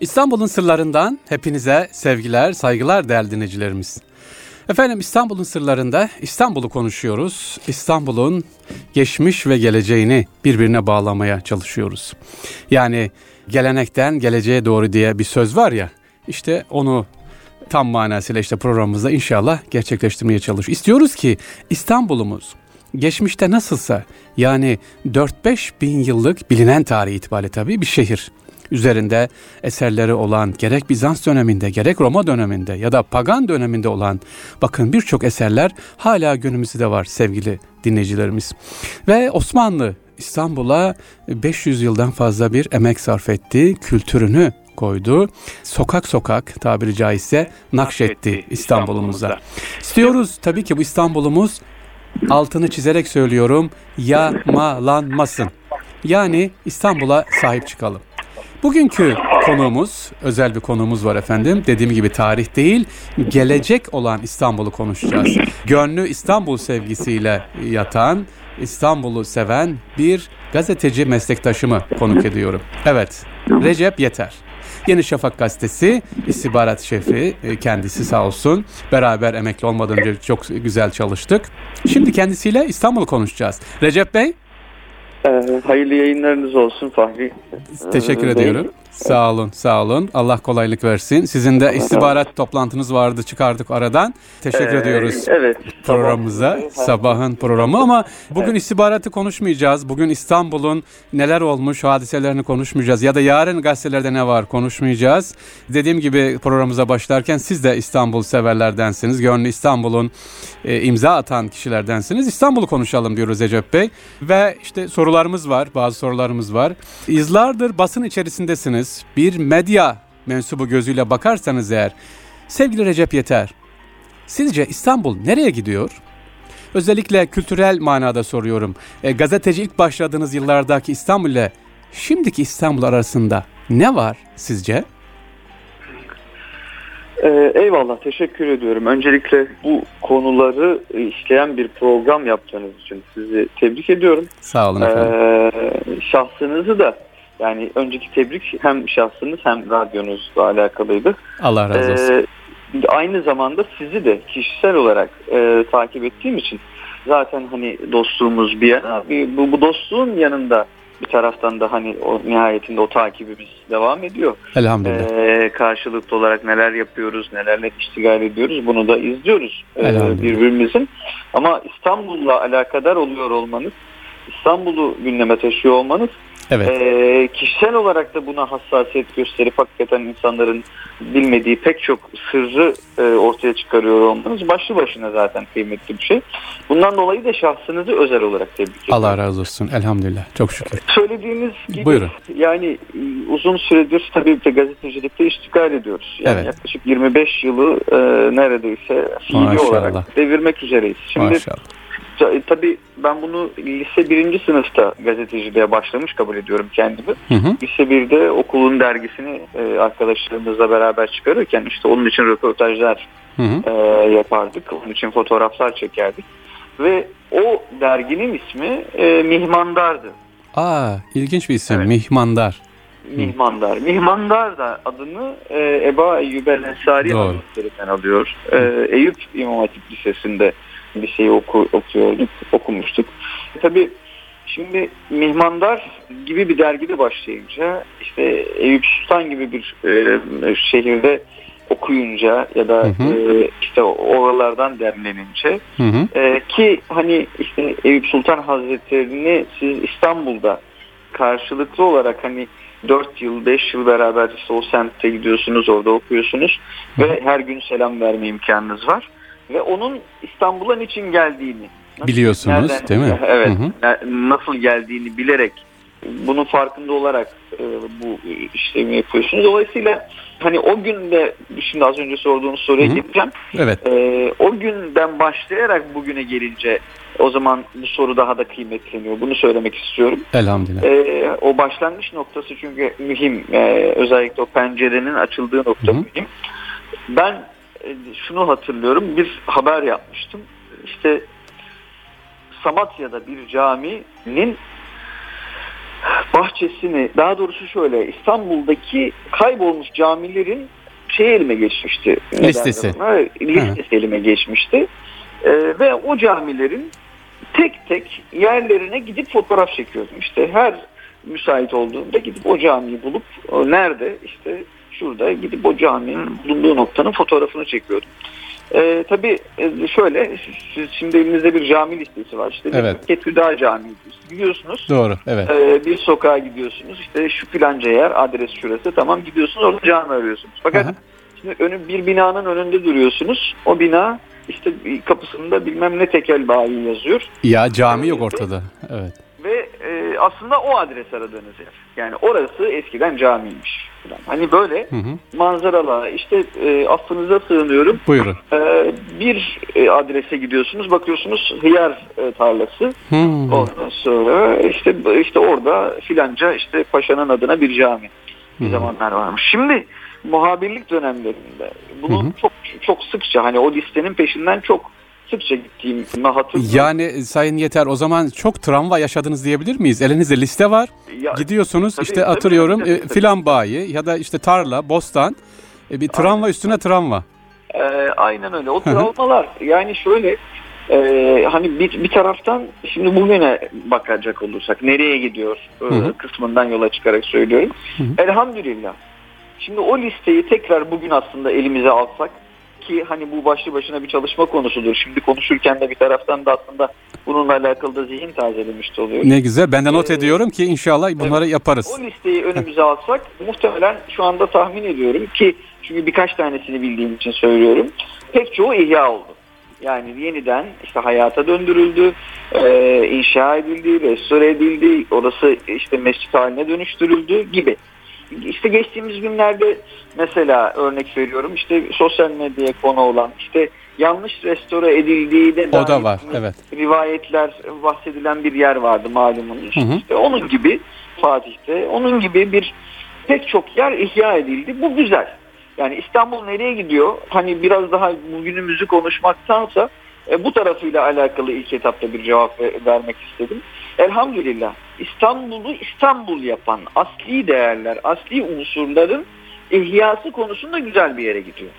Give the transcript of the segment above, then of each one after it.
İstanbul'un sırlarından hepinize sevgiler, saygılar değerli dinleyicilerimiz. Efendim İstanbul'un sırlarında İstanbul'u konuşuyoruz. İstanbul'un geçmiş ve geleceğini birbirine bağlamaya çalışıyoruz. Yani gelenekten geleceğe doğru diye bir söz var ya. İşte onu tam manasıyla işte programımızda inşallah gerçekleştirmeye çalışıyoruz. İstiyoruz ki İstanbul'umuz geçmişte nasılsa yani 4-5 bin yıllık bilinen tarihi itibariyle tabii bir şehir üzerinde eserleri olan gerek Bizans döneminde gerek Roma döneminde ya da pagan döneminde olan bakın birçok eserler hala günümüzde var sevgili dinleyicilerimiz. Ve Osmanlı İstanbul'a 500 yıldan fazla bir emek sarf etti, kültürünü koydu. Sokak sokak tabiri caizse nakşetti İstanbul'umuza. İstiyoruz tabii ki bu İstanbul'umuz altını çizerek söylüyorum yağmalanmasın. Yani İstanbul'a sahip çıkalım. Bugünkü konuğumuz, özel bir konuğumuz var efendim. Dediğim gibi tarih değil, gelecek olan İstanbul'u konuşacağız. Gönlü İstanbul sevgisiyle yatan, İstanbul'u seven bir gazeteci meslektaşımı konuk ediyorum. Evet, Recep Yeter. Yeni Şafak gazetesi istihbarat şefi e, kendisi sağ olsun. Beraber emekli olmadan önce çok güzel çalıştık. Şimdi kendisiyle İstanbul'u konuşacağız. Recep Bey. Ee, hayırlı yayınlarınız olsun Fahri. Teşekkür ee, ediyorum. Sağ olun, sağ olun. Allah kolaylık versin. Sizin de istihbarat toplantınız vardı, çıkardık aradan. Teşekkür ee, ediyoruz evet, programımıza. Sabah. Sabahın programı ama bugün evet. istihbaratı konuşmayacağız. Bugün İstanbul'un neler olmuş hadiselerini konuşmayacağız. Ya da yarın gazetelerde ne var konuşmayacağız. Dediğim gibi programımıza başlarken siz de İstanbul severlerdensiniz. Gönlü İstanbul'un e, imza atan kişilerdensiniz. İstanbul'u konuşalım diyoruz Recep Bey. Ve işte sorularımız var, bazı sorularımız var. Yıllardır basın içerisindesiniz bir medya mensubu gözüyle bakarsanız eğer, sevgili Recep Yeter, sizce İstanbul nereye gidiyor? Özellikle kültürel manada soruyorum. E, gazeteci ilk başladığınız yıllardaki İstanbul ile şimdiki İstanbul arasında ne var sizce? Ee, eyvallah teşekkür ediyorum. Öncelikle bu konuları işleyen bir program yaptığınız için sizi tebrik ediyorum. Sağ olun efendim. Ee, şahsınızı da yani önceki tebrik hem şahsınız hem radyonuzla alakalıydı. Allah razı olsun. Ee, aynı zamanda sizi de kişisel olarak e, takip ettiğim için zaten hani dostluğumuz bir yana bu, bu dostluğun yanında bir taraftan da hani o nihayetinde o takibimiz devam ediyor. Elhamdülillah. Ee, karşılıklı olarak neler yapıyoruz, nelerle iştigal ediyoruz bunu da izliyoruz e, birbirimizin. Ama İstanbul'la alakadar oluyor olmanız, İstanbul'u gündeme taşıyor olmanız Evet. E, kişisel olarak da buna hassasiyet gösterip hakikaten insanların bilmediği pek çok sırrı e, ortaya çıkarıyor olmanız başlı başına zaten kıymetli bir şey. Bundan dolayı da şahsınızı özel olarak tebrik ederim. Allah razı olsun. Elhamdülillah. Çok şükür. Söylediğiniz gibi Buyurun. yani e, uzun süredir tabii de gazetecilikte iştigal ediyoruz. Yani evet. yaklaşık 25 yılı e, neredeyse fiili olarak devirmek üzereyiz. Şimdi Maşallah. E, tabii ben bunu lise birinci sınıfta gazeteciliğe başlamış kabul ediyorum kendimi. Hı hı. Lise birde okulun dergisini e, arkadaşlarımızla beraber çıkarırken işte onun için röportajlar hı hı. E, yapardık. Onun için fotoğraflar çekerdik. Ve o derginin ismi e, Mihmandar'dı. Aa, ilginç bir isim. Evet. Mihmandar. Mihmandar. Mihmandar da adını e, Eba Eyyub El Ensari Hazretleri'nden alıyor. E, Eyüp İmam Hatip Lisesi'nde bir şeyi oku, okuyorduk, okumuştuk. Tabii şimdi Mihmandar gibi bir dergide başlayınca işte Eyüp Sultan gibi bir e, şehirde okuyunca ya da hı hı. E, işte oralardan demlenince hı hı. E, ki hani işte Eyüp Sultan Hazretleri'ni siz İstanbul'da karşılıklı olarak hani 4 yıl 5 yıl beraber işte o semtte gidiyorsunuz orada okuyorsunuz hı. ve her gün selam verme imkanınız var ve onun İstanbul'a niçin geldiğini biliyorsunuz nereden, değil mi? Evet. Hı hı. Nasıl geldiğini bilerek bunun farkında olarak e, bu işlemi yapıyorsunuz. Dolayısıyla hani o günde şimdi az önce sorduğunuz soruya geleceğim. Evet. E, o günden başlayarak bugüne gelince o zaman bu soru daha da kıymetleniyor. Bunu söylemek istiyorum. Elhamdülillah. E, o başlangıç noktası çünkü mühim. E, özellikle o pencerenin açıldığı nokta hı hı. mühim. Ben şunu hatırlıyorum. Bir haber yapmıştım. İşte Samatya'da bir caminin bahçesini daha doğrusu şöyle İstanbul'daki kaybolmuş camilerin şey elime geçmişti. Listesi. Listesi elime geçmişti. Ee, ve o camilerin tek tek yerlerine gidip fotoğraf çekiyordum. İşte her müsait olduğunda gidip o camiyi bulup nerede işte şurada gidip o caminin bulunduğu noktanın fotoğrafını çekiyordum. Ee, tabii e, şöyle siz şimdi elinizde bir cami listesi var. İşte evet. Ketüda Camii gidiyorsunuz. Doğru evet. Ee, bir sokağa gidiyorsunuz. İşte şu filanca yer adres şurası tamam gidiyorsunuz orada cami arıyorsunuz. Fakat Aha. şimdi önü, bir binanın önünde duruyorsunuz. O bina işte kapısında bilmem ne tekel bayi yazıyor. Ya cami yok ortada. Evet. Ve e, aslında o adres aradığınız yer. Yani orası eskiden camiymiş. Hani böyle hı hı. manzaralı işte e, affınıza sığınıyorum. Buyurun. E, bir e, adrese gidiyorsunuz bakıyorsunuz hıyar e, tarlası. Hı. Ondan sonra işte işte orada filanca işte paşanın adına bir cami. Bir hı. zamanlar varmış. Şimdi muhabirlik dönemlerinde bunu hı hı. çok çok sıkça hani o listenin peşinden çok sıkça gittiğimi hatırlıyorum. Yani Sayın Yeter o zaman çok travma yaşadınız diyebilir miyiz? Elinizde liste var. Ya, Gidiyorsunuz tabii, işte tabii, hatırlıyorum tabii, tabii, e, filan bayi ya da işte tarla, bostan e, bir travma aynen. üstüne travma. Ee, aynen öyle. O travmalar yani şöyle e, hani bir, bir taraftan şimdi bugüne bakacak olursak nereye gidiyor e, kısmından yola çıkarak söylüyorum. Hı-hı. Elhamdülillah. Şimdi o listeyi tekrar bugün aslında elimize alsak ki hani bu başlı başına bir çalışma konusudur. Şimdi konuşurken de bir taraftan da aslında bununla alakalı da zihin tazelemiş oluyor. Ne güzel. Ben de not ee, ediyorum ki inşallah bunları evet, yaparız. O listeyi önümüze alsak muhtemelen şu anda tahmin ediyorum ki çünkü birkaç tanesini bildiğim için söylüyorum. Pek çoğu ihya oldu. Yani yeniden işte hayata döndürüldü, e, inşa edildi, restore edildi, orası işte mescit haline dönüştürüldü gibi işte geçtiğimiz günlerde mesela örnek veriyorum işte sosyal medyaya konu olan işte yanlış restore edildiği de o da var evet rivayetler bahsedilen bir yer vardı malumunuz. Hı hı. İşte onun gibi Fatih'te onun gibi bir pek çok yer ihya edildi. Bu güzel. Yani İstanbul nereye gidiyor? Hani biraz daha bugünümüzü konuşmaktansa e, bu tarafıyla alakalı ilk etapta bir cevap vermek istedim. Elhamdülillah İstanbul'u İstanbul yapan asli değerler, asli unsurların ihyası konusunda güzel bir yere gidiyor.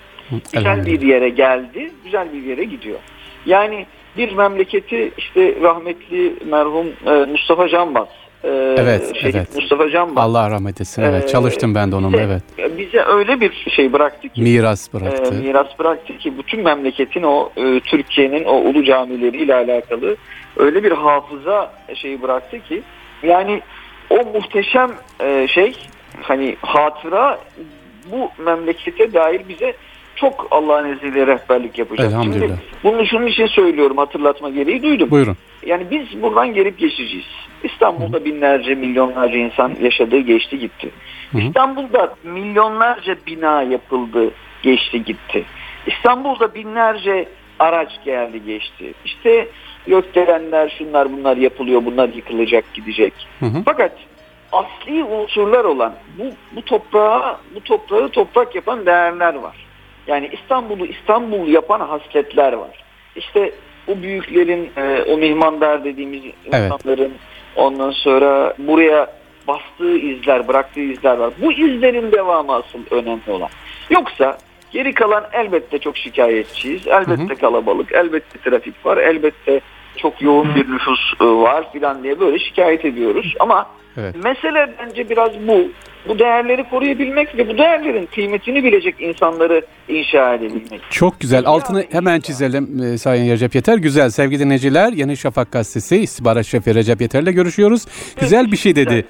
Güzel bir yere geldi, güzel bir yere gidiyor. Yani bir memleketi işte rahmetli merhum e, Mustafa Canbaz ee, evet, şey, evet. Mustafa Can Allah rahmet etsin. Evet, ee, çalıştım ben de onunla. Evet. Bize öyle bir şey bıraktı ki. Miras bıraktı. E, miras bıraktı ki bütün memleketin o e, Türkiye'nin o ulu camileriyle alakalı öyle bir hafıza şeyi bıraktı ki yani o muhteşem e, şey hani hatıra bu memlekete dair bize çok Allah'ın izniyle rehberlik yapacak. Elhamdülillah. Şimdi bunu şunun için söylüyorum hatırlatma gereği duydum. Buyurun. Yani biz buradan gelip geçeceğiz. İstanbul'da Hı. binlerce milyonlarca insan yaşadı geçti gitti. Hı. İstanbul'da milyonlarca bina yapıldı geçti gitti. İstanbul'da binlerce araç geldi geçti. İşte gökdelenler şunlar bunlar yapılıyor bunlar yıkılacak gidecek. Hı hı. Fakat asli unsurlar olan bu, bu toprağa bu toprağı toprak yapan değerler var. Yani İstanbul'u İstanbul yapan hasletler var. İşte bu büyüklerin e, o mihmandar dediğimiz evet. insanların ondan sonra buraya bastığı izler, bıraktığı izler var. Bu izlerin devamı asıl önemli olan. Yoksa geri kalan elbette çok şikayetçiyiz. Elbette hı hı. kalabalık, elbette trafik var, elbette çok yoğun bir nüfus e, var filan diye böyle şikayet ediyoruz. Ama evet. mesele bence biraz bu bu değerleri koruyabilmek ve bu değerlerin kıymetini bilecek insanları inşa edebilmek. Çok güzel. Altını hemen çizelim e, Sayın Recep Yeter. Güzel. Sevgili dinleyiciler Yeni Şafak Gazetesi İstihbarat Şefi Recep Yeter'le görüşüyoruz. Güzel bir şey dedi.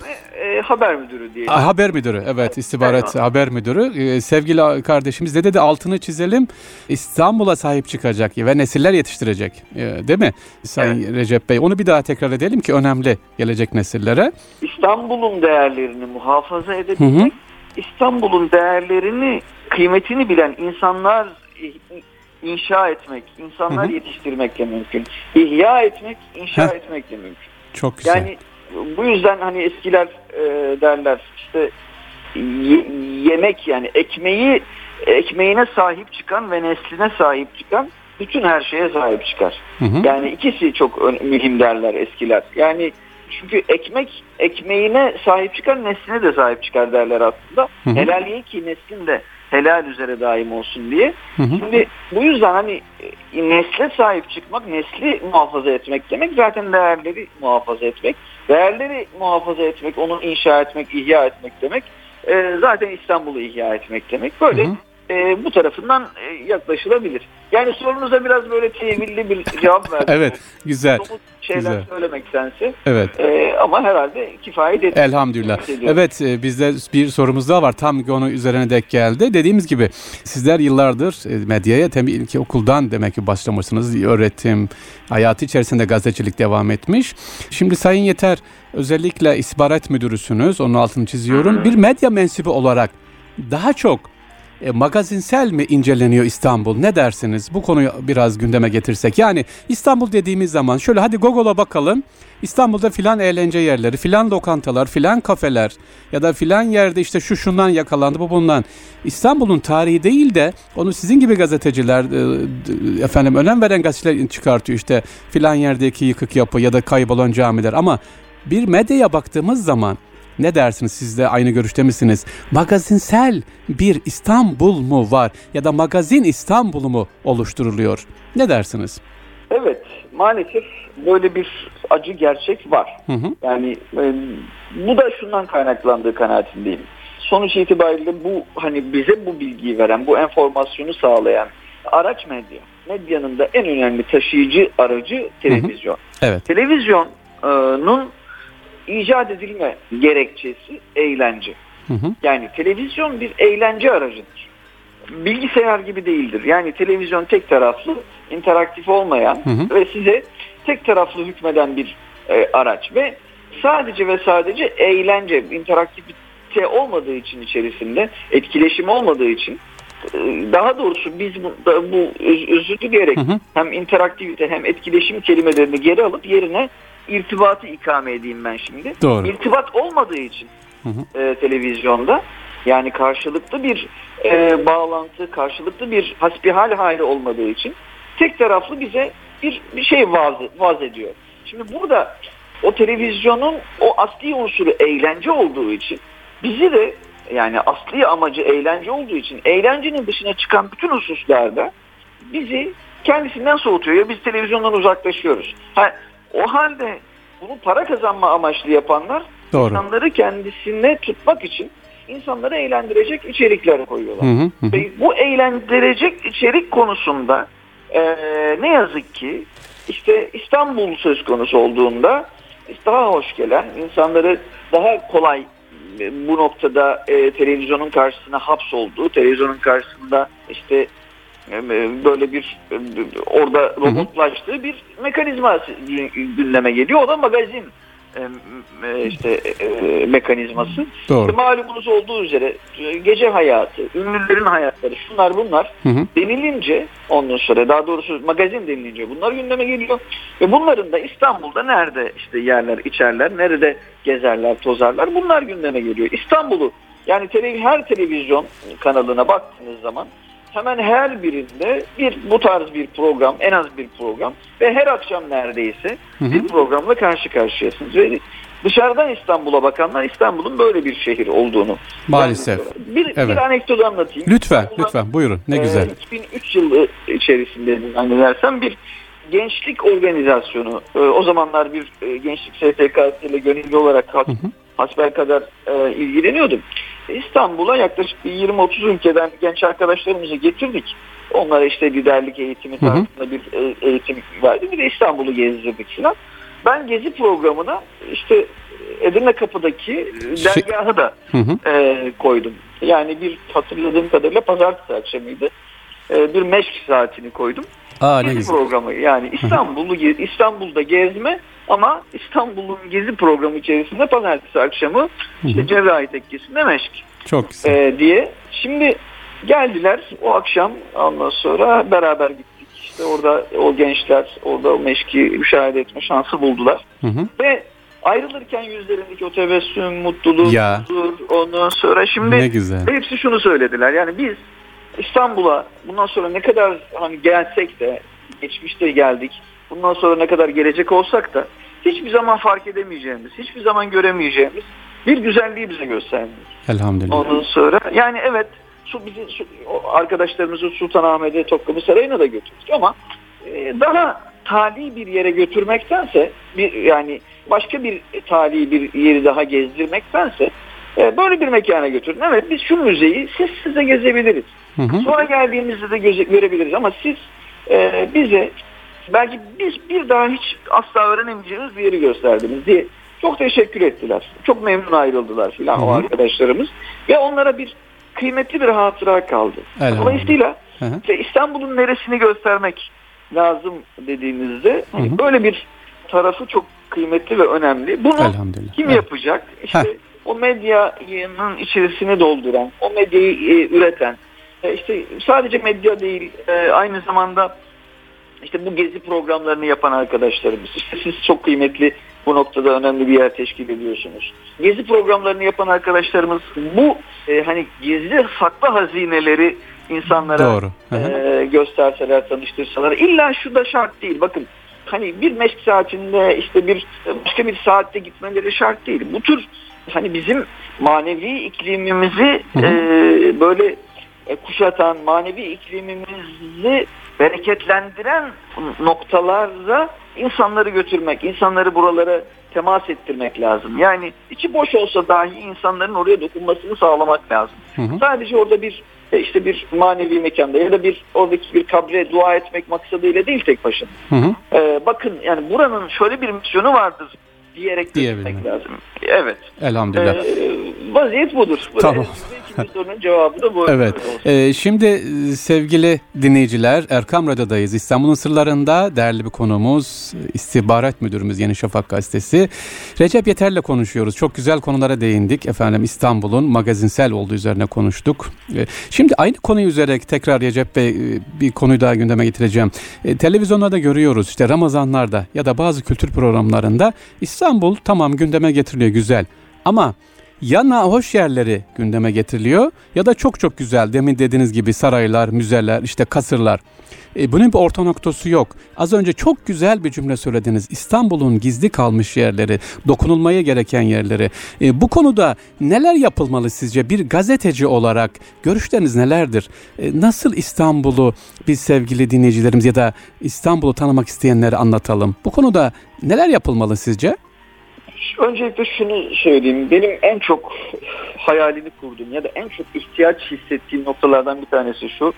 E, haber müdürü diye. Haber müdürü evet istihbarat evet. haber müdürü. E, sevgili kardeşimiz de dedi altını çizelim. İstanbul'a sahip çıkacak ve nesiller yetiştirecek. E, değil mi Sayın evet. Recep Bey? Onu bir daha tekrar edelim ki önemli gelecek nesillere. İstanbul'un değerlerini muhafaza edebilmek, İstanbul'un değerlerini, kıymetini bilen insanlar inşa etmek, insanlar hı hı. yetiştirmekle mümkün. İhya etmek, inşa Heh. etmekle mümkün. Çok güzel. Yani bu yüzden hani eskiler e, derler işte ye, yemek yani ekmeği ekmeğine sahip çıkan ve nesline sahip çıkan bütün her şeye sahip çıkar. Hı hı. Yani ikisi çok mühim derler eskiler. Yani Çünkü ekmek ekmeğine sahip çıkar nesline de sahip çıkar derler aslında. Hı hı. Ki neslin de helal üzere daim olsun diye. Hı hı. Şimdi bu yüzden hani e, nesle sahip çıkmak, nesli muhafaza etmek demek zaten değerleri muhafaza etmek. Değerleri muhafaza etmek, onu inşa etmek, ihya etmek demek. E, zaten İstanbul'u ihya etmek demek. Böyle hı hı e, bu tarafından e, yaklaşılabilir. Yani sorunuza biraz böyle tevilli bir cevap verdim. evet, güzel. Somut şeyler güzel. söylemektense. Evet. E, ama herhalde kifayet ediyor. Elhamdülillah. Evet, e, bizde bir sorumuz daha var. Tam onu üzerine dek geldi. Dediğimiz gibi sizler yıllardır e, medyaya tabii ki okuldan demek ki başlamışsınız. Öğretim, hayatı içerisinde gazetecilik devam etmiş. Şimdi Sayın Yeter özellikle istihbarat müdürüsünüz. Onun altını çiziyorum. Bir medya mensubu olarak daha çok e, magazinsel mi inceleniyor İstanbul? Ne dersiniz? Bu konuyu biraz gündeme getirsek. Yani İstanbul dediğimiz zaman şöyle hadi Google'a bakalım. İstanbul'da filan eğlence yerleri, filan lokantalar, filan kafeler ya da filan yerde işte şu şundan yakalandı bu bundan. İstanbul'un tarihi değil de onu sizin gibi gazeteciler e, efendim önem veren gazeteler çıkartıyor işte filan yerdeki yıkık yapı ya da kaybolan camiler ama bir medyaya baktığımız zaman ne dersiniz siz de aynı görüşte misiniz? Magazinsel bir İstanbul mu var ya da magazin İstanbul mu oluşturuluyor? Ne dersiniz? Evet maalesef böyle bir acı gerçek var. Hı hı. Yani e, bu da şundan kaynaklandığı kanaatindeyim. Sonuç itibariyle bu hani bize bu bilgiyi veren, bu enformasyonu sağlayan araç medya. Medyanın da en önemli taşıyıcı aracı televizyon. Hı hı. Evet. Televizyonun icat edilme gerekçesi eğlence. Hı hı. Yani televizyon bir eğlence aracıdır. Bilgisayar gibi değildir. Yani televizyon tek taraflı, interaktif olmayan hı hı. ve size tek taraflı hükmeden bir e, araç ve sadece ve sadece eğlence, interaktivite olmadığı için içerisinde, etkileşim olmadığı için e, daha doğrusu biz bu, bu özür dileyerek hı hı. hem interaktivite hem etkileşim kelimelerini geri alıp yerine irtibatı ikame edeyim ben şimdi. Doğru. İrtibat olmadığı için hı hı. E, televizyonda yani karşılıklı bir e, bağlantı, karşılıklı bir hasbihal hali olmadığı için tek taraflı bize bir, bir şey vaz, vaz ediyor. Şimdi burada o televizyonun o asli unsuru eğlence olduğu için bizi de yani asli amacı eğlence olduğu için eğlencenin dışına çıkan bütün hususlarda bizi kendisinden soğutuyor. Biz televizyondan uzaklaşıyoruz. Ha, o halde bunu para kazanma amaçlı yapanlar Doğru. insanları kendisine tutmak için insanları eğlendirecek içerikler koyuyorlar. Hı hı hı. Ve bu eğlendirecek içerik konusunda e, ne yazık ki işte İstanbul söz konusu olduğunda daha hoş gelen, insanları daha kolay bu noktada e, televizyonun karşısına hapsolduğu, televizyonun karşısında işte böyle bir orada robotlaştığı bir mekanizma gündeme geliyor. O da magazin işte mekanizması. Doğru. Malumunuz olduğu üzere gece hayatı, ünlülerin hayatları, şunlar bunlar hı hı. denilince ondan sonra daha doğrusu magazin denilince bunlar gündeme geliyor. Ve bunların da İstanbul'da nerede işte yerler, içerler, nerede gezerler, tozarlar bunlar gündeme geliyor. İstanbul'u yani televiz her televizyon kanalına baktığınız zaman hemen her birinde bir bu tarz bir program, en az bir program ve her akşam neredeyse hı hı. bir programla karşı karşıyasınız. Ve dışarıdan İstanbul'a bakanlar İstanbul'un böyle bir şehir olduğunu. Maalesef. Bir, evet. bir anekdot anlatayım. Lütfen, İstanbul'a, lütfen buyurun. Ne güzel. 2003 yılı içerisinde zannedersem bir gençlik organizasyonu. E, o zamanlar bir e, gençlik STK'sı ile gönüllü olarak hı hı. Hasbel kadar e, ilgileniyordum. İstanbul'a yaklaşık 20-30 ülkeden genç arkadaşlarımızı getirdik. Onlara işte liderlik eğitimi tarzında bir e, eğitim verdi. Bir de İstanbul'u gezdirdik falan. Ben gezi programına işte Edirne Kapı'daki dergahı da hı hı. E, koydum. Yani bir hatırladığım kadarıyla pazartesi akşamıydı. E, bir meşk saatini koydum. Aa, ne gezi programı yani İstanbul'u İstanbul'da gezme ama İstanbul'un gezi programı içerisinde pazartesi akşamı işte Cerrahi Tekkesi'nde meşk. Çok güzel. Ee, diye. Şimdi geldiler o akşam ondan sonra beraber gittik. İşte orada o gençler orada o meşki müşahede etme şansı buldular. Hı hı. Ve ayrılırken yüzlerindeki o tebessüm, mutluluk, ya. huzur, ondan sonra şimdi ne güzel. hepsi şunu söylediler. Yani biz İstanbul'a bundan sonra ne kadar hani gelsek de geçmişte geldik. Bundan sonra ne kadar gelecek olsak da hiçbir zaman fark edemeyeceğimiz, hiçbir zaman göremeyeceğimiz bir güzelliği bize göstermiyor. Elhamdülillah. Ondan sonra yani evet su bizi su, arkadaşlarımızı Sultanahmet'e Topkapı Sarayı'na da götürdük ama e, daha tali bir yere götürmektense bir yani başka bir tali bir yeri daha gezdirmektense e, böyle bir mekana götürün. Evet biz şu müzeyi siz size gezebiliriz. Hı hı. Sonra geldiğimizde de göze, görebiliriz ama siz e, bize belki biz bir daha hiç asla öğrenemeyeceğimiz bir yeri gösterdiniz diye çok teşekkür ettiler. Çok memnun ayrıldılar filan o arkadaşlarımız. Ve onlara bir kıymetli bir hatıra kaldı. Dolayısıyla işte İstanbul'un neresini göstermek lazım dediğimizde hı hı. böyle bir tarafı çok kıymetli ve önemli. Bunu kim evet. yapacak? İşte Heh. o medyanın içerisini dolduran, o medyayı e, üreten, işte sadece medya değil, e, aynı zamanda işte bu gezi programlarını yapan arkadaşlarımız. İşte siz çok kıymetli bu noktada önemli bir yer teşkil ediyorsunuz. Gezi programlarını yapan arkadaşlarımız bu e, hani gizli saklı hazineleri insanlara Doğru. e, gösterseler, tanıştırsalar. İlla şu da şart değil. Bakın hani bir meşk saatinde işte bir başka bir saatte gitmeleri şart değil. Bu tür hani bizim manevi iklimimizi e, böyle e, kuşatan, manevi iklimimizi bereketlendiren noktalarda insanları götürmek, insanları buralara temas ettirmek lazım. Yani içi boş olsa dahi insanların oraya dokunmasını sağlamak lazım. Hı hı. Sadece orada bir e, işte bir manevi mekanda ya da bir oradaki bir kabre dua etmek maksadıyla değil tek başına. Hı hı. Ee, bakın yani buranın şöyle bir misyonu vardır diyerek götürmek lazım. Evet. Elhamdülillah. Ee, vaziyet budur. Tamam. Sorunun cevabı da bu. Evet. Ee, şimdi e, sevgili dinleyiciler Erkam Radyo'dayız. İstanbul'un sırlarında değerli bir konumuz istihbarat müdürümüz Yeni Şafak Gazetesi. Recep Yeter'le konuşuyoruz. Çok güzel konulara değindik. Efendim İstanbul'un magazinsel olduğu üzerine konuştuk. Ee, şimdi aynı konuyu üzerine tekrar Recep Bey e, bir konuyu daha gündeme getireceğim. Ee, televizyonlarda görüyoruz işte Ramazanlarda ya da bazı kültür programlarında İstanbul tamam gündeme getiriliyor güzel. Ama ya nahoş yerleri gündeme getiriliyor ya da çok çok güzel demin dediğiniz gibi saraylar, müzeler, işte kasırlar. E, bunun bir orta noktası yok. Az önce çok güzel bir cümle söylediniz. İstanbul'un gizli kalmış yerleri, dokunulmaya gereken yerleri. E, bu konuda neler yapılmalı sizce bir gazeteci olarak? Görüşleriniz nelerdir? E, nasıl İstanbul'u biz sevgili dinleyicilerimiz ya da İstanbul'u tanımak isteyenlere anlatalım? Bu konuda neler yapılmalı sizce? Öncelikle şunu söyleyeyim. Benim en çok hayalini kurduğum ya da en çok ihtiyaç hissettiğim noktalardan bir tanesi şu.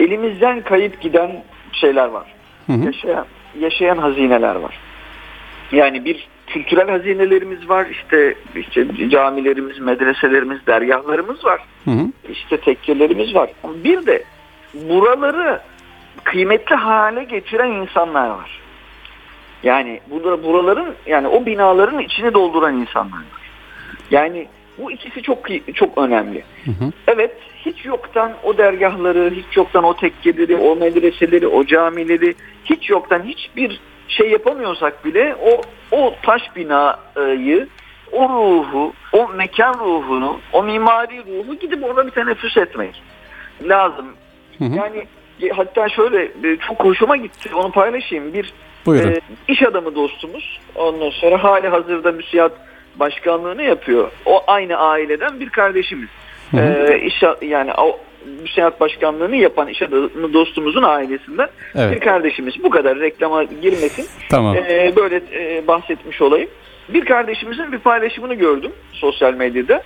Elimizden kayıp giden şeyler var. Hı hı. Yaşayan, yaşayan hazineler var. Yani bir kültürel hazinelerimiz var. İşte, işte camilerimiz, medreselerimiz, dergahlarımız var. Hı hı. İşte tekkelerimiz var. Bir de buraları kıymetli hale getiren insanlar var. Yani burada buraların yani o binaların içini dolduran insanlar var. Yani bu ikisi çok çok önemli. Hı hı. Evet hiç yoktan o dergahları, hiç yoktan o tekkeleri, o medreseleri, o camileri hiç yoktan hiçbir şey yapamıyorsak bile o o taş binayı, o ruhu, o mekan ruhunu, o mimari ruhu gidip orada bir teneffüs etmek lazım. Hı hı. Yani hatta şöyle e, çok hoşuma gitti onu paylaşayım. Bir Buyurun. E, iş adamı dostumuz. Ondan sonra hali hazırda müsiyat başkanlığını yapıyor. O aynı aileden bir kardeşimiz. Hı hı. E, iş, yani o müsiyat başkanlığını yapan iş adamı dostumuzun ailesinden evet. bir kardeşimiz. Bu kadar reklama girmesin. Tamam. E, böyle e, bahsetmiş olayım. Bir kardeşimizin bir paylaşımını gördüm sosyal medyada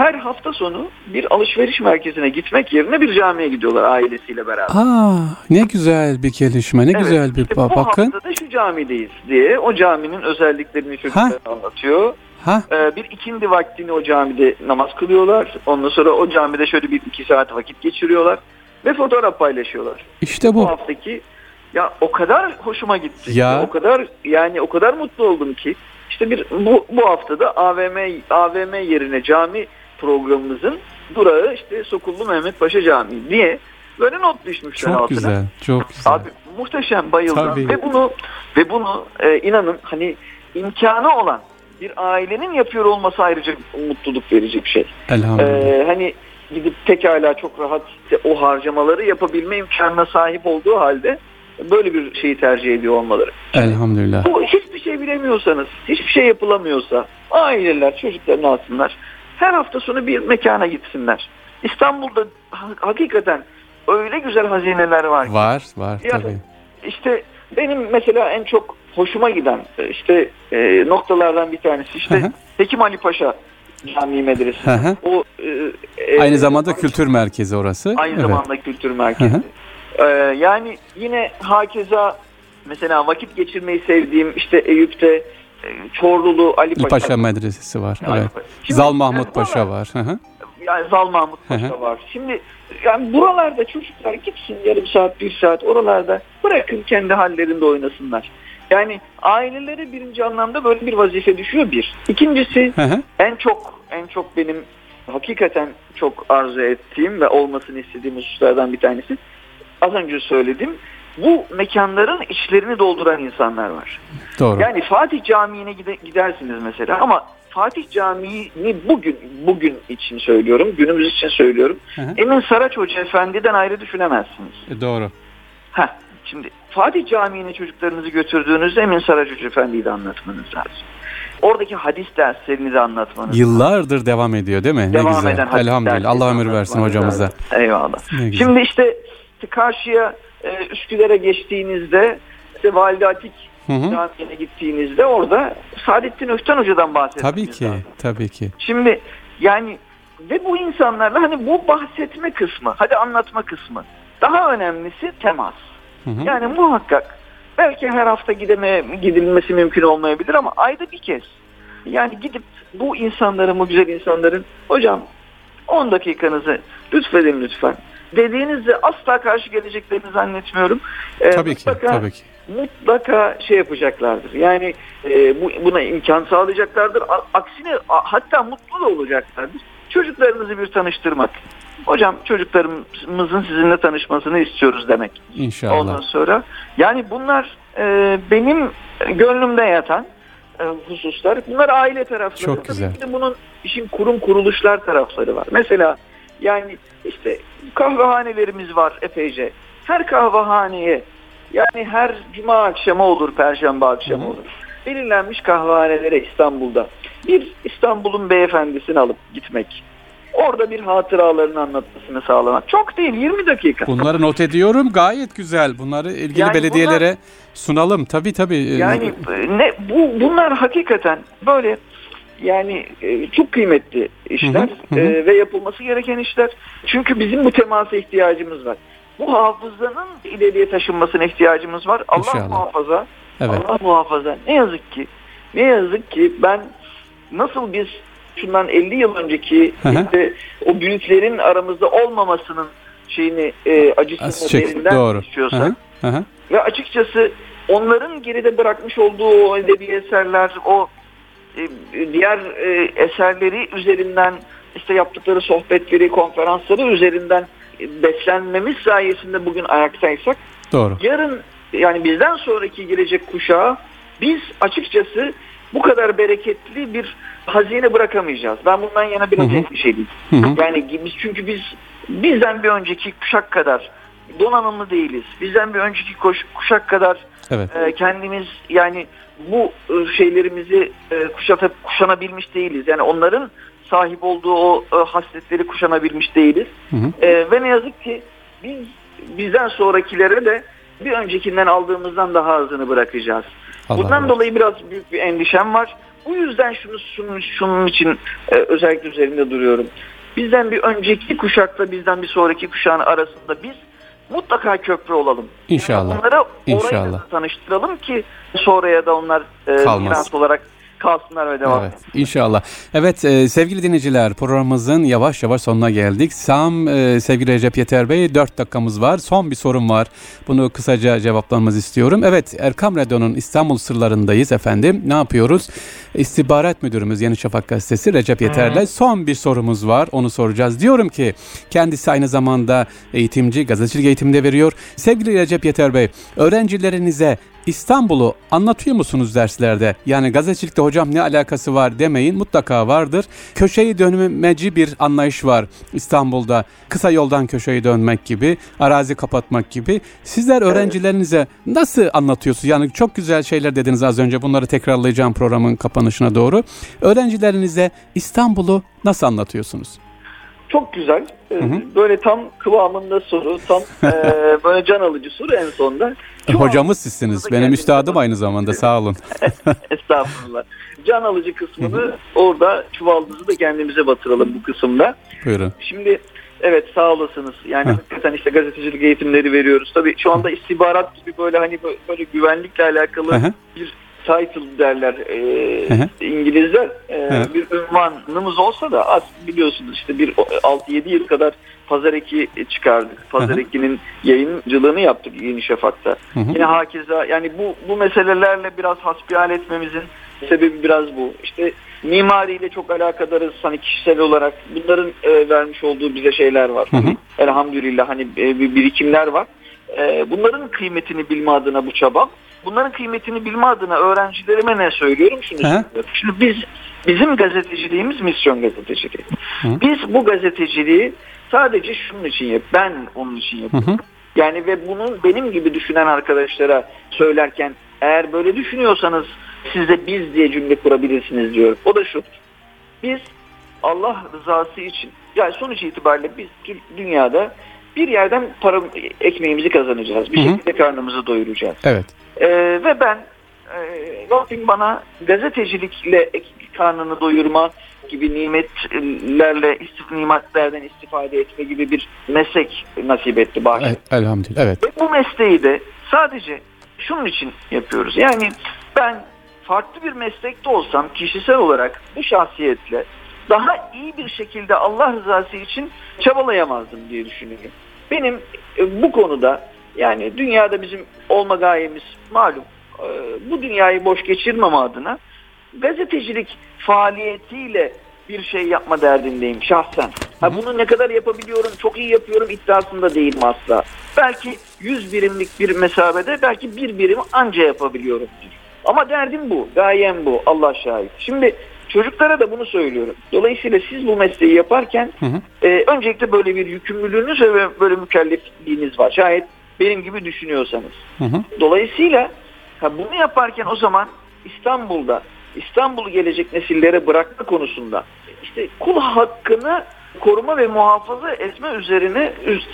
her hafta sonu bir alışveriş merkezine gitmek yerine bir camiye gidiyorlar ailesiyle beraber. Aa, ne güzel bir gelişme, ne evet, güzel bir işte bu bakın. Bu haftada şu camideyiz diye o caminin özelliklerini çocuklara anlatıyor. Ha? Ee, bir ikindi vaktini o camide namaz kılıyorlar. Ondan sonra o camide şöyle bir iki saat vakit geçiriyorlar ve fotoğraf paylaşıyorlar. İşte bu. Bu haftaki ya o kadar hoşuma gitti. Ya. O kadar yani o kadar mutlu oldum ki işte bir bu bu haftada AVM AVM yerine cami programımızın durağı işte Sokullu Mehmet Paşa Camii diye böyle not düşmüşler çok altına. Güzel, çok güzel. Abi muhteşem bayıldım Tabii. ve bunu ve bunu e, inanın hani imkanı olan bir ailenin yapıyor olması ayrıca mutluluk verici bir şey. Elhamdülillah. Ee, hani gidip pekala çok rahat işte o harcamaları yapabilme imkanına sahip olduğu halde böyle bir şeyi tercih ediyor olmaları. Elhamdülillah. Bu hiçbir şey bilemiyorsanız, hiçbir şey yapılamıyorsa aileler çocuklarını alsınlar. Her hafta sonu bir mekana gitsinler. İstanbul'da hakikaten öyle güzel hazineler var ki. Var, var Ya, tabii. İşte benim mesela en çok hoşuma giden işte e, noktalardan bir tanesi işte hı. Hekim Ali Paşa Camii hı. O e, e, Aynı zamanda kültür merkezi orası. Aynı Evet. zamanda kültür merkezi. Hı hı. Ee, yani yine hakeza mesela vakit geçirmeyi sevdiğim işte Eyüp'te e, Çorlulu Ali Paşa. Paşa Medresesi var. Evet. Şimdi Zal yani Mahmut buralar- Paşa var. Hı hı. Yani Zal Mahmut Paşa var. Şimdi yani buralarda çocuklar gitsin yarım saat bir saat oralarda bırakın kendi hallerinde oynasınlar. Yani ailelere birinci anlamda böyle bir vazife düşüyor bir. İkincisi Hı hı. en çok en çok benim hakikaten çok arzu ettiğim ve olmasını istediğim hususlardan bir tanesi az önce söyledim. Bu mekanların içlerini dolduran insanlar var. Doğru. Yani Fatih Camii'ne gide- gidersiniz mesela ama Fatih Camii'ni bugün bugün için söylüyorum, günümüz için söylüyorum. Hı hı. Emin Saraç Hoca Efendi'den ayrı düşünemezsiniz. E, Doğru. Heh, şimdi Fatih Camii'ne çocuklarınızı götürdüğünüzde Emin Saraç Hoca Efendi'yi de anlatmanız lazım. Oradaki hadis derslerini de anlatmanız Yıllardır devam ediyor değil mi? Devam ne güzel. eden hadis Elhamdülillah. Allah ömür versin hocamıza. lazım. Eyvallah. Şimdi işte karşıya e, Üsküdar'a geçtiğinizde işte Valide Atik. Camii'ne gittiğinizde orada Saadettin Ökten Hoca'dan bahsetmeniz Tabii ki, lazım. tabii ki. Şimdi yani ve bu insanlarla hani bu bahsetme kısmı, hadi anlatma kısmı. Daha önemlisi temas. Hı hı. Yani muhakkak belki her hafta gideme, gidilmesi mümkün olmayabilir ama ayda bir kez. Yani gidip bu insanların, bu güzel insanların hocam 10 dakikanızı lütfedin lütfen. Dediğinizde asla karşı geleceklerini zannetmiyorum. Ee, Tabii ki, mutlaka- tabii ki. mutlaka şey yapacaklardır. Yani e, bu, buna imkan sağlayacaklardır. A- aksine a- hatta mutlu da olacaklardır. Çocuklarınızı bir tanıştırmak. Hocam çocuklarımızın sizinle tanışmasını istiyoruz demek. Ondan İnşallah. sonra yani bunlar e, benim gönlümde yatan e, hususlar. Bunlar aile tarafları. Çok Tabii güzel. ki de bunun işin kurum kuruluşlar tarafları var. Mesela yani işte kahvehanelerimiz var epeyce. Her kahvehaneye yani her cuma akşamı olur, perşembe akşamı olur. Belirlenmiş kahvehanelere İstanbul'da bir İstanbul'un beyefendisini alıp gitmek. Orada bir hatıralarını anlatmasını sağlamak. Çok değil 20 dakika. Bunları not ediyorum. Gayet güzel. Bunları ilgili Yani belediyelere sunalım. Tabii tabii. Yani ne bu bunlar hakikaten böyle yani e, çok kıymetli işler Hı hı, hı e, ve yapılması gereken işler. Çünkü bizim bu temasa ihtiyacımız var. Bu hafızanın ileriye taşınmasına ihtiyacımız var. Allah İnşallah. muhafaza. Evet. Allah muhafaza. Ne yazık ki ne yazık ki ben nasıl biz şundan 50 yıl önceki Hı hı. işte o büyüklerin aramızda olmamasının şeyini e, acısını derinden istiyorsak ve açıkçası onların geride bırakmış olduğu o edebi eserler, o diğer e, eserleri üzerinden işte yaptıkları sohbetleri, konferansları üzerinden e, beslenmemiz sayesinde bugün ayaktaysak Doğru. yarın yani bizden sonraki gelecek kuşağa biz açıkçası bu kadar bereketli bir hazine bırakamayacağız. Ben bundan yana biraz endişeliyim. Yani biz çünkü biz bizden bir önceki kuşak kadar donanımlı değiliz. Bizden bir önceki koş- kuşak kadar Evet. e, kendimiz yani bu e, şeylerimizi e, kuşatıp kuşanabilmiş değiliz. Yani onların sahip olduğu o e, hasletleri kuşanabilmiş değiliz. Hı hı. E, ve ne yazık ki biz bizden sonrakilere de bir öncekinden aldığımızdan daha azını bırakacağız. Allah Bundan razı dolayı biraz büyük bir endişem var. Bu yüzden şunu şunun, şunun için e, özellikle üzerinde duruyorum. Bizden bir önceki kuşakla bizden bir sonraki kuşağın arasında biz mutlaka köprü olalım. İnşallah. Onlara orayla İnşallah. da tanıştıralım ki sonraya da onlar e, Kalmaz. miras olarak kalsınlar ve devam Evet, inşallah. Evet e, sevgili dinleyiciler programımızın yavaş yavaş sonuna geldik. Sam e, sevgili Recep Yeter Bey 4 dakikamız var. Son bir sorum var. Bunu kısaca cevaplanmanızı istiyorum. Evet Erkam Radyo'nun İstanbul sırlarındayız efendim. Ne yapıyoruz? İstihbarat Müdürümüz Yeni Şafak Gazetesi Recep Yeter'le son bir sorumuz var. Onu soracağız. Diyorum ki kendisi aynı zamanda eğitimci, gazetecilik eğitimde veriyor. Sevgili Recep Yeter Bey, öğrencilerinize İstanbul'u anlatıyor musunuz derslerde? Yani gazetecilikte hocam ne alakası var demeyin mutlaka vardır. Köşeyi dönmeci bir anlayış var İstanbul'da. Kısa yoldan köşeyi dönmek gibi, arazi kapatmak gibi. Sizler öğrencilerinize nasıl anlatıyorsunuz? Yani çok güzel şeyler dediniz az önce. Bunları tekrarlayacağım programın kapanışına doğru. Öğrencilerinize İstanbul'u nasıl anlatıyorsunuz? Çok güzel. Hı hı. Böyle tam kıvamında soru, tam e, böyle can alıcı soru en sonunda. Şu Hocamız sizsiniz. Benim üstadım aynı zamanda. Sağ olun. Estağfurullah. Can alıcı kısmını hı hı. orada çuvaldızı da kendimize batıralım bu kısımda. Buyurun. Şimdi evet sağ olasınız. Yani Heh. hakikaten işte gazetecilik eğitimleri veriyoruz. Tabii şu anda istihbarat gibi böyle hani böyle güvenlikle alakalı Hı-hı. bir title derler e, İngilizler e, bir ünvanımız olsa da az biliyorsunuz işte bir 6-7 yıl kadar Pazar Eki çıkardık. Pazar Eki'nin yayıncılığını yaptık Yeni Şafak'ta. Hı hı. Yine hakeza yani bu bu meselelerle biraz hasbihal etmemizin sebebi biraz bu. İşte mimariyle çok alakadarız hani kişisel olarak. Bunların e, vermiş olduğu bize şeyler var. Hı hı. Elhamdülillah hani e, birikimler var. E, bunların kıymetini bilme adına bu çabam bunların kıymetini bilme adına öğrencilerime ne söylüyorum? Şunu söylüyorum. Şimdi biz bizim gazeteciliğimiz misyon gazeteciliği. Hı. Biz bu gazeteciliği sadece şunun için yap. Ben onun için yapıyorum. Hı hı. Yani ve bunun benim gibi düşünen arkadaşlara söylerken eğer böyle düşünüyorsanız siz de biz diye cümle kurabilirsiniz diyorum. O da şu. Biz Allah rızası için yani sonuç itibariyle biz dünyada bir yerden para ekmeğimizi kazanacağız. Bir Hı-hı. şekilde karnımızı doyuracağız. Evet. Ee, ve ben e, Rabbim bana gazetecilikle karnını doyurma gibi nimetlerle nimetlerden istifade etme gibi bir meslek nasip etti bahşet. Evet, elhamdülillah. Evet. Ve bu mesleği de sadece şunun için yapıyoruz. Yani ben farklı bir meslekte olsam kişisel olarak bu şahsiyetle daha iyi bir şekilde Allah rızası için çabalayamazdım diye düşünüyorum. Benim e, bu konuda yani dünyada bizim olma gayemiz malum. E, bu dünyayı boş geçirmeme adına gazetecilik faaliyetiyle bir şey yapma derdindeyim şahsen. Ha, bunu ne kadar yapabiliyorum, çok iyi yapıyorum iddiasında değilim asla. Belki 100 birimlik bir mesafede belki bir birim anca yapabiliyorum. Ama derdim bu, gayem bu, Allah şahit. Şimdi Çocuklara da bunu söylüyorum. Dolayısıyla siz bu mesleği yaparken hı hı. E, öncelikle böyle bir yükümlülüğünüz ve böyle mükellefliğiniz var. Şayet benim gibi düşünüyorsanız. Hı hı. Dolayısıyla ha, bunu yaparken o zaman İstanbul'da İstanbul'u gelecek nesillere bırakma konusunda işte kul hakkını koruma ve muhafaza etme üzerine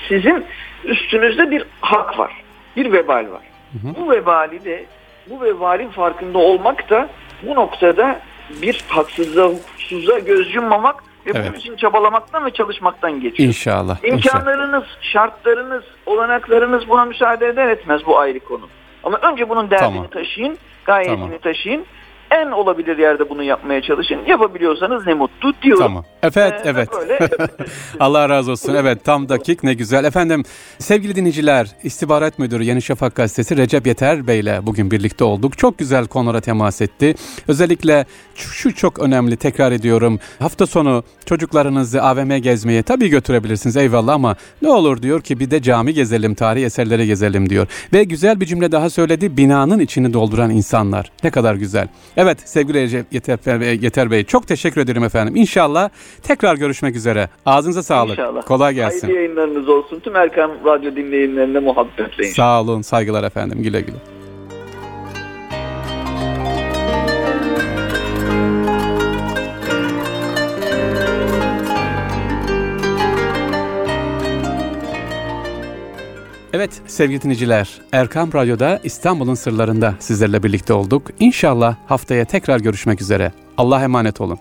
sizin üstünüzde bir hak var. Bir vebal var. Hı hı. Bu vebali de bu vebalin farkında olmak da bu noktada bir haksızlığa, hukuksuzluğa göz yummamak ve evet. bunun için çabalamaktan ve çalışmaktan geçiyor. İnşallah. İmkanlarınız, inşallah. şartlarınız, olanaklarınız buna müsaade eder etmez bu ayrı konu. Ama önce bunun derdini tamam. taşıyın, gayetini tamam. taşıyın en olabilir yerde bunu yapmaya çalışın. Yapabiliyorsanız ne mutlu diyorum. Tamam. Evet, ee, evet. Allah razı olsun. Evet, tam dakik ne güzel. Efendim, sevgili dinleyiciler, İstihbarat Müdürü Yeni Şafak Gazetesi Recep Yeter Bey ile bugün birlikte olduk. Çok güzel konulara temas etti. Özellikle şu çok önemli, tekrar ediyorum. Hafta sonu çocuklarınızı AVM gezmeye tabii götürebilirsiniz eyvallah ama ne olur diyor ki bir de cami gezelim, tarihi eserleri gezelim diyor. Ve güzel bir cümle daha söyledi. Binanın içini dolduran insanlar. Ne kadar güzel. Evet sevgili Yeter Bey, Yeter Bey çok teşekkür ederim efendim. İnşallah tekrar görüşmek üzere. Ağzınıza sağlık. İnşallah. Kolay gelsin. Hayırlı yayınlarınız olsun. Tüm Erkan Radyo dinleyenlerine muhabbetle. Sağ olun. Saygılar efendim. Güle güle. Evet sevgili dinleyiciler, Erkam Radyo'da İstanbul'un sırlarında sizlerle birlikte olduk. İnşallah haftaya tekrar görüşmek üzere. Allah emanet olun.